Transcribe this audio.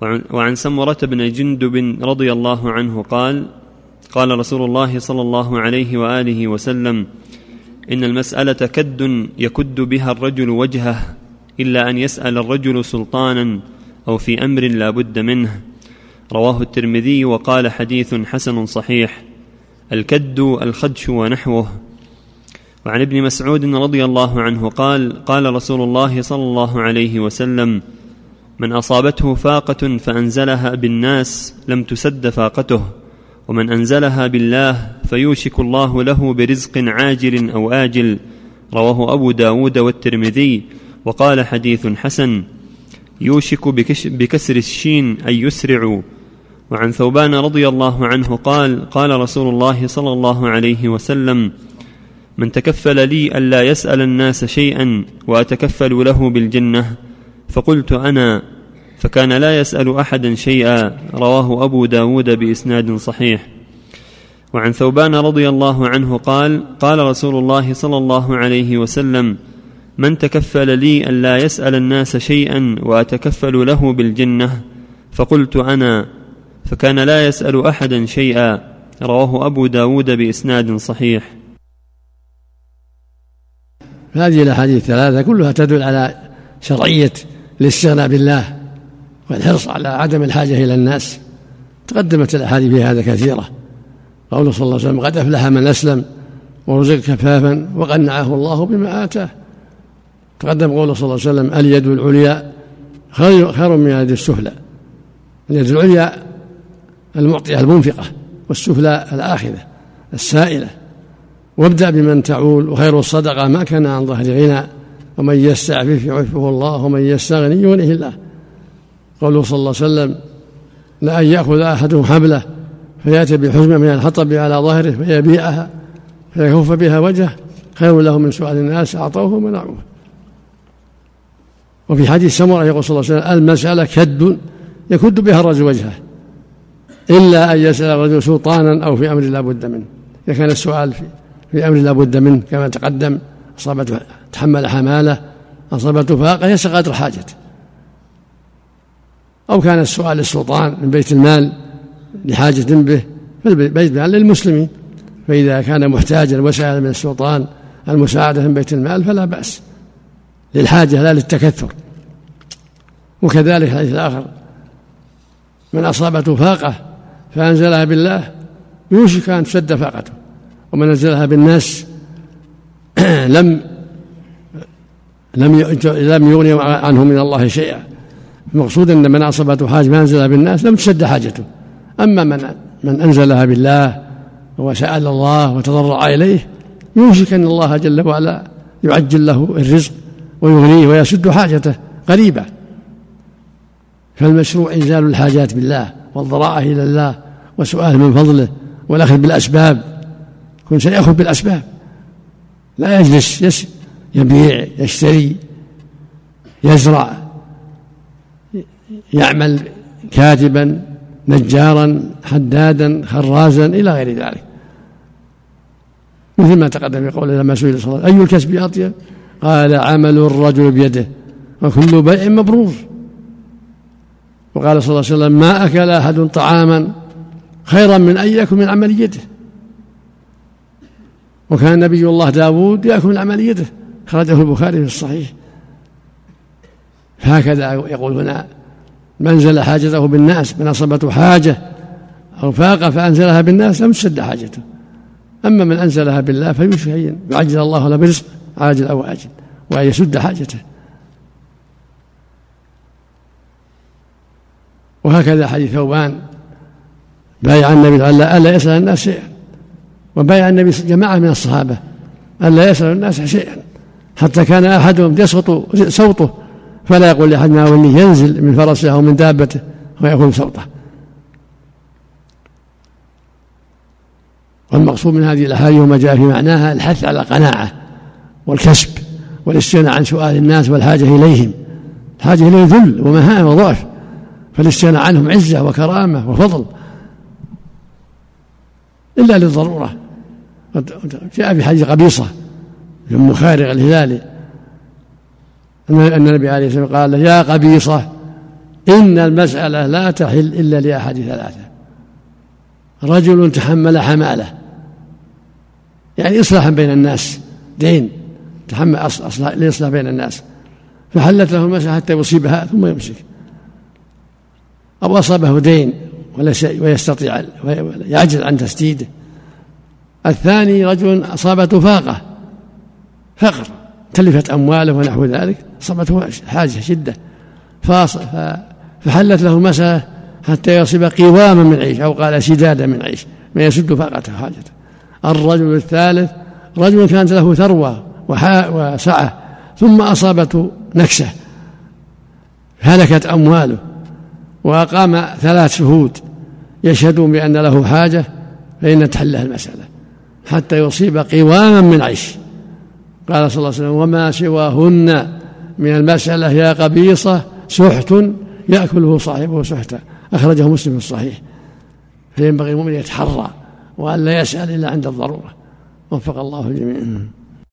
وعن, سمرة بن جندب رضي الله عنه قال قال رسول الله صلى الله عليه وآله وسلم إن المسألة كد يكد بها الرجل وجهه إلا أن يسأل الرجل سلطانا أو في أمر لا بد منه. رواه الترمذي وقال حديث حسن صحيح الكد الخدش ونحوه. وعن ابن مسعود رضي الله عنه قال قال رسول الله صلى الله عليه وسلم من أصابته فاقة فأنزلها بالناس لم تسد فاقته ومن أنزلها بالله فيوشك الله له برزق عاجل أو آجل. رواه أبو داود والترمذي وقال حديث حسن يوشك بكسر الشين أن يسرع وعن ثوبان رضي الله عنه قال قال رسول الله صلى الله عليه وسلم من تكفل لي ألا يسأل الناس شيئا وأتكفل له بالجنة فقلت أنا فكان لا يسأل أحدا شيئا. رواه أبو داود بإسناد صحيح. وعن ثوبان رضي الله عنه قال قال رسول الله صلى الله عليه وسلم من تكفل لي ألا يسأل الناس شيئا وأتكفل له بالجنة فقلت أنا. فكان لا يسأل أحدا شيئا. رواه أبو داود بإسناد صحيح. هذه الأحاديث الثلاثة كلها تدل على شرعية الاستغناء بالله. والحرص على عدم الحاجة إلى الناس. تقدمت الأحاديث في هذا كثيرة. قوله صلى الله عليه وسلم قد أفلح من أسلم ورزق كفافا وقنعه الله بما آتاه. تقدم قوله صلى الله عليه وسلم اليد العليا خير, خير من اليد السفلى. اليد العليا المعطية المنفقة والسفلى الآخذة السائلة. وابدأ بمن تعول وخير الصدقة ما كان عن ظهر غنى ومن يستعفف يعفه الله ومن يستغني يغنيه الله. قوله صلى الله عليه وسلم لأن يأخذ أحدهم حبلة فيأتي بحزمة من الحطب على ظهره فيبيعها فيكف بها وجهه خير له من سؤال الناس أعطوه ومنعوه وفي حديث سمرة يقول صلى الله عليه وسلم المسألة كد يكد بها الرجل وجهه إلا أن يسأل الرجل سلطانا أو في أمر لا بد منه. إذا كان السؤال في, في أمر لا بد منه كما تقدم أصابته تحمل حمالة أصابته فاقة يسأل قدر حاجته. أو كان السؤال للسلطان من بيت المال لحاجة به فالبيت المال للمسلمين. فإذا كان محتاجا وسأل من السلطان المساعدة من بيت المال فلا بأس. للحاجة لا للتكثر. وكذلك الحديث الآخر. من أصابته فاقة فأنزلها بالله يوشك أن تسد فاقته. ومن أنزلها بالناس لم لم لم يغني عنه من الله شيئا. المقصود أن من أصابته حاجة ما أنزلها بالناس لم تسد حاجته. أما من من أنزلها بالله وسأل الله وتضرع إليه يوشك ان الله جل وعلا يعجل له الرزق ويغنيه ويسد حاجته قريبة فالمشروع إنزال الحاجات بالله والضراعة إلى الله وسؤال من فضله والأخذ بالأسباب. كن سيأخذ بالأسباب. لا يجلس يبيع يشتري يزرع. يعمل كاتبا نجارا حدادا خرازا إلى غير ذلك. مثل ما تقدم في قوله لما سئل صلى الله أي الكسب أطيب؟ قال عمل الرجل بيده وكل بيع مبرور. وقال صلى الله عليه وسلم ما أكل أحد طعاما خيرا من أن يأكل من عمل يده وكان نبي الله داود يأكل من عمل يده خرجه البخاري في الصحيح. هكذا يقول هنا منزل حاجته بالناس من أصابته حاجة أو فاقة فأنزلها بالناس لم تسد حاجته. أما من أنزلها بالله فيشهين يعجل الله له برزقه عاجل أو آجل وأن يسد حاجته. وهكذا حديث ثوبان بايع النبي ألا ألا يسأل الناس شيئا وبايع النبي جماعة من الصحابة ألا يسأل الناس شيئا حتى كان أحدهم يسقط صوته فلا يقول لأحد ما ولي ينزل من فرسه أو من دابته ويقول صوته. والمقصود من هذه الأحاديث وما جاء في معناها الحث على قناعة والكسب والاستغناء عن سؤال الناس والحاجة إليهم. الحاجة إليه ذل ومهانة وضعف فالاستغناء عنهم عزة وكرامة وفضل. إلا للضرورة. جاء في حديث قبيصة ابن خارق الهلالي أن النبي عليه الصلاة والسلام قال له يا قبيصة إن المسألة لا تحل إلا لأحد ثلاثة. رجل تحمل حمالة. يعني إصلاحا بين الناس دين تحمل أصلاح لإصلاح بين الناس. فحلت له المسألة حتى يصيبها ثم يمسك. أو أصابه دين ويستطيع ويعجز عن تسديده. الثاني رجل أصابته فاقة فقر. تلفت أمواله ونحو ذلك أصابته حاجة شدة. فحلت له مسألة حتى يصيب قواما من عيش أو قال سدادا من عيش ما يسد فاقته حاجته. الرجل الثالث رجل كانت له ثروة وسعة ثم أصابته نكسة هلكت أمواله وأقام ثلاث شهود يشهدون بأن له حاجة فإن تحله المسألة حتى يصيب قواما من عيش. قال صلى الله عليه وسلم وما سواهن من المسألة يا قبيصة سحت يأكله صاحبه سحتا. أخرجه مسلم في الصحيح. فينبغي المؤمن يتحرى وأن لا يسأل إلا عند الضرورة. وفق الله الجميع.